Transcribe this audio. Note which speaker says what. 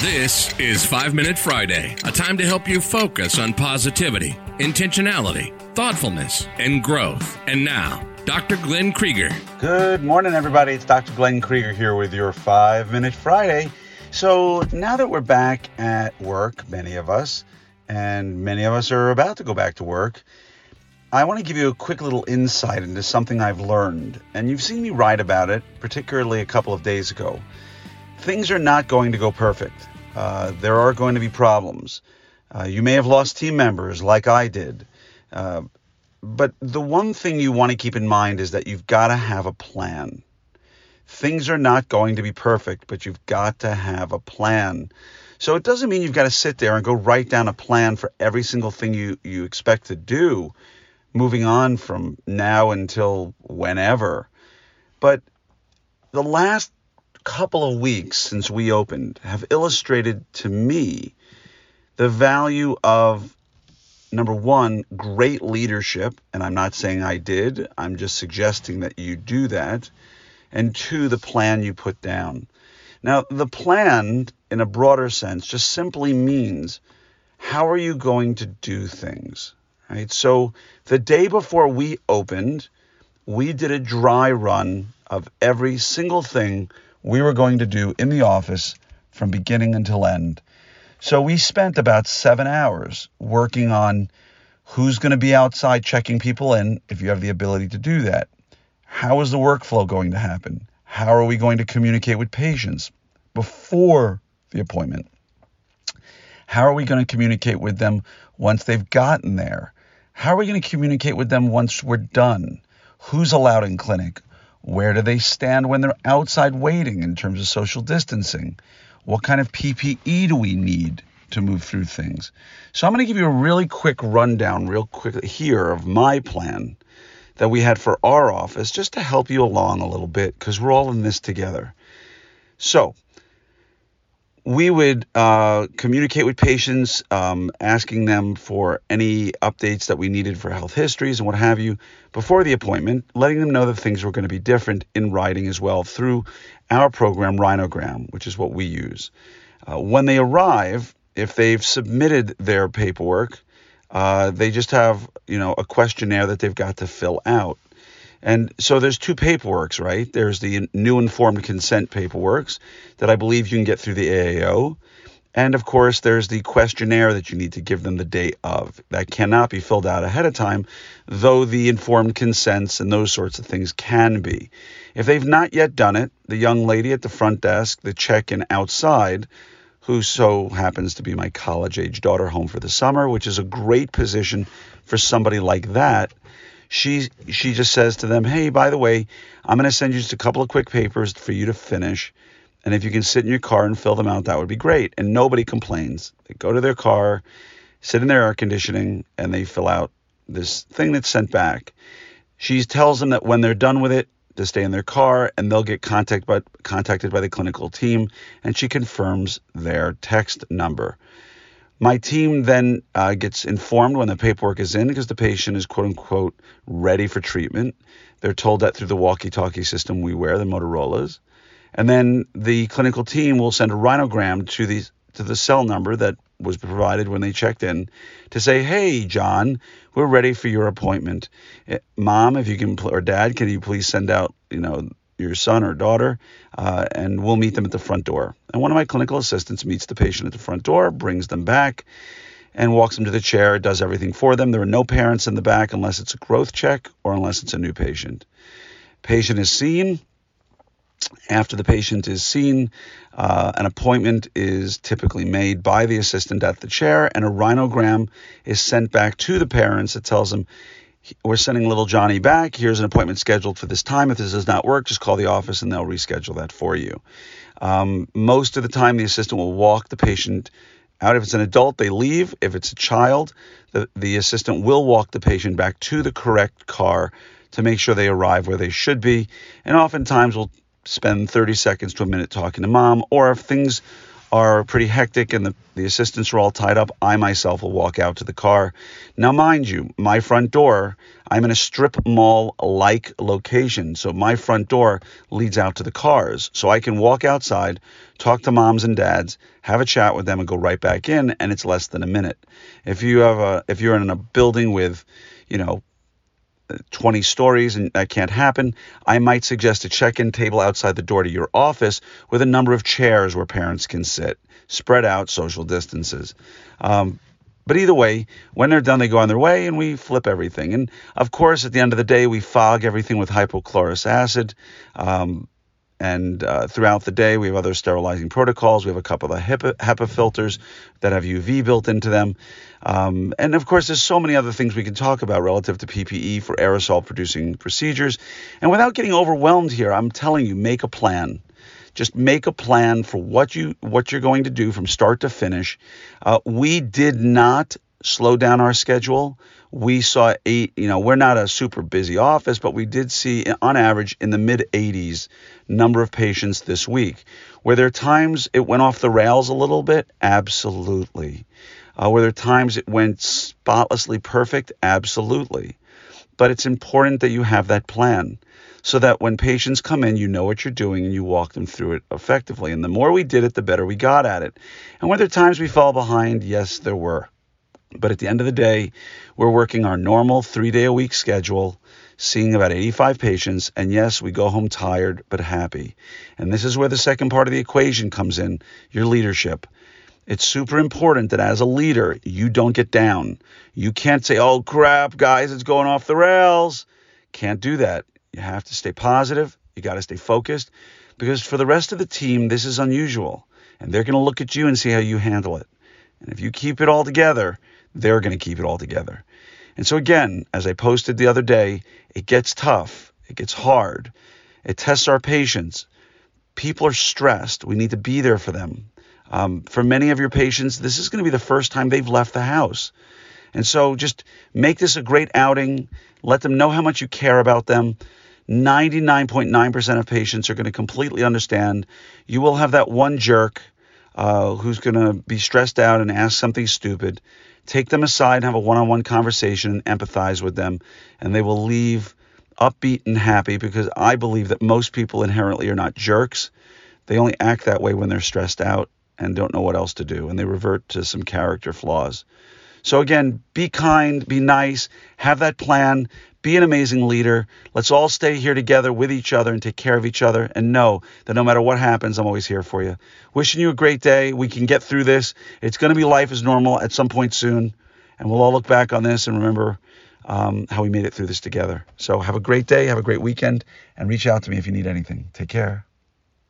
Speaker 1: This is 5 Minute Friday, a time to help you focus on positivity, intentionality, thoughtfulness, and growth. And now, Dr. Glenn Krieger.
Speaker 2: Good morning, everybody. It's Dr. Glenn Krieger here with your 5 Minute Friday. So, now that we're back at work, many of us, and many of us are about to go back to work, I want to give you a quick little insight into something I've learned. And you've seen me write about it, particularly a couple of days ago. Things are not going to go perfect. Uh, there are going to be problems. Uh, you may have lost team members like I did. Uh, but the one thing you want to keep in mind is that you've got to have a plan. Things are not going to be perfect, but you've got to have a plan. So it doesn't mean you've got to sit there and go write down a plan for every single thing you, you expect to do moving on from now until whenever. But the last couple of weeks since we opened have illustrated to me the value of number one, great leadership. And I'm not saying I did, I'm just suggesting that you do that. And two, the plan you put down. Now, the plan, in a broader sense, just simply means how are you going to do things? Right? So, the day before we opened, we did a dry run of every single thing we were going to do in the office from beginning until end. So we spent about seven hours working on who's going to be outside checking people in if you have the ability to do that. How is the workflow going to happen? How are we going to communicate with patients before the appointment? How are we going to communicate with them once they've gotten there? How are we going to communicate with them once we're done? Who's allowed in clinic? Where do they stand when they're outside waiting in terms of social distancing? What kind of PPE do we need to move through things? So I'm going to give you a really quick rundown, real quick here, of my plan that we had for our office just to help you along a little bit because we're all in this together. So, we would uh, communicate with patients, um, asking them for any updates that we needed for health histories and what have you before the appointment, letting them know that things were going to be different in writing as well through our program, Rhinogram, which is what we use. Uh, when they arrive, if they've submitted their paperwork, uh, they just have you know a questionnaire that they've got to fill out. And so there's two paperworks, right? There's the new informed consent paperworks that I believe you can get through the AAO. And of course, there's the questionnaire that you need to give them the day of. That cannot be filled out ahead of time, though the informed consents and those sorts of things can be. If they've not yet done it, the young lady at the front desk, the check in outside, who so happens to be my college age daughter home for the summer, which is a great position for somebody like that, she she just says to them, "Hey, by the way, I'm going to send you just a couple of quick papers for you to finish, and if you can sit in your car and fill them out, that would be great." And nobody complains. They go to their car, sit in their air conditioning, and they fill out this thing that's sent back. She tells them that when they're done with it, to stay in their car, and they'll get contact by, contacted by the clinical team, and she confirms their text number. My team then uh, gets informed when the paperwork is in because the patient is quote unquote ready for treatment. They're told that through the walkie talkie system we wear, the Motorola's. And then the clinical team will send a rhinogram to the, to the cell number that was provided when they checked in to say, hey, John, we're ready for your appointment. Eh, Mom, if you can, or Dad, can you please send out, you know, your son or daughter, uh, and we'll meet them at the front door. And one of my clinical assistants meets the patient at the front door, brings them back, and walks them to the chair, does everything for them. There are no parents in the back unless it's a growth check or unless it's a new patient. Patient is seen. After the patient is seen, uh, an appointment is typically made by the assistant at the chair, and a rhinogram is sent back to the parents that tells them we're sending little Johnny back. Here's an appointment scheduled for this time. If this does not work, just call the office and they'll reschedule that for you. Um, most of the time, the assistant will walk the patient out. If it's an adult, they leave. If it's a child, the, the assistant will walk the patient back to the correct car to make sure they arrive where they should be. And oftentimes, we'll spend 30 seconds to a minute talking to mom, or if things are pretty hectic and the, the assistants are all tied up, I myself will walk out to the car. Now, mind you, my front door, I'm in a strip mall like location. So my front door leads out to the cars. So I can walk outside, talk to moms and dads, have a chat with them and go right back in and it's less than a minute. If you have a if you're in a building with, you know, 20 stories and that can't happen, I might suggest a check in table outside the door to your office with a number of chairs where parents can sit, spread out social distances. Um, but either way, when they're done, they go on their way and we flip everything. And of course, at the end of the day, we fog everything with hypochlorous acid. Um, and uh, throughout the day, we have other sterilizing protocols. We have a couple of HEPA, HEPA filters that have UV built into them. Um, and of course, there's so many other things we can talk about relative to PPE for aerosol producing procedures. And without getting overwhelmed here, I'm telling you, make a plan. Just make a plan for what you what you're going to do from start to finish. Uh, we did not slow down our schedule. We saw eight, you know, we're not a super busy office, but we did see on average in the mid 80s number of patients this week. Were there times it went off the rails a little bit? Absolutely. Uh, were there times it went spotlessly perfect? Absolutely. But it's important that you have that plan so that when patients come in, you know what you're doing and you walk them through it effectively. And the more we did it, the better we got at it. And were there times we fell behind? Yes, there were. But at the end of the day, we're working our normal three day a week schedule, seeing about 85 patients. And yes, we go home tired, but happy. And this is where the second part of the equation comes in your leadership. It's super important that as a leader, you don't get down. You can't say, oh crap, guys, it's going off the rails. Can't do that. You have to stay positive. You got to stay focused because for the rest of the team, this is unusual. And they're going to look at you and see how you handle it. And if you keep it all together, they're going to keep it all together. And so, again, as I posted the other day, it gets tough, it gets hard, it tests our patience. People are stressed. We need to be there for them. Um, for many of your patients, this is going to be the first time they've left the house. And so just make this a great outing. Let them know how much you care about them. 99.9% of patients are going to completely understand. You will have that one jerk uh, who's going to be stressed out and ask something stupid. Take them aside and have a one on one conversation and empathize with them, and they will leave upbeat and happy because I believe that most people inherently are not jerks. They only act that way when they're stressed out and don't know what else to do, and they revert to some character flaws. So, again, be kind, be nice, have that plan, be an amazing leader. Let's all stay here together with each other and take care of each other and know that no matter what happens, I'm always here for you. Wishing you a great day. We can get through this. It's going to be life as normal at some point soon. And we'll all look back on this and remember um, how we made it through this together. So, have a great day, have a great weekend, and reach out to me if you need anything. Take care.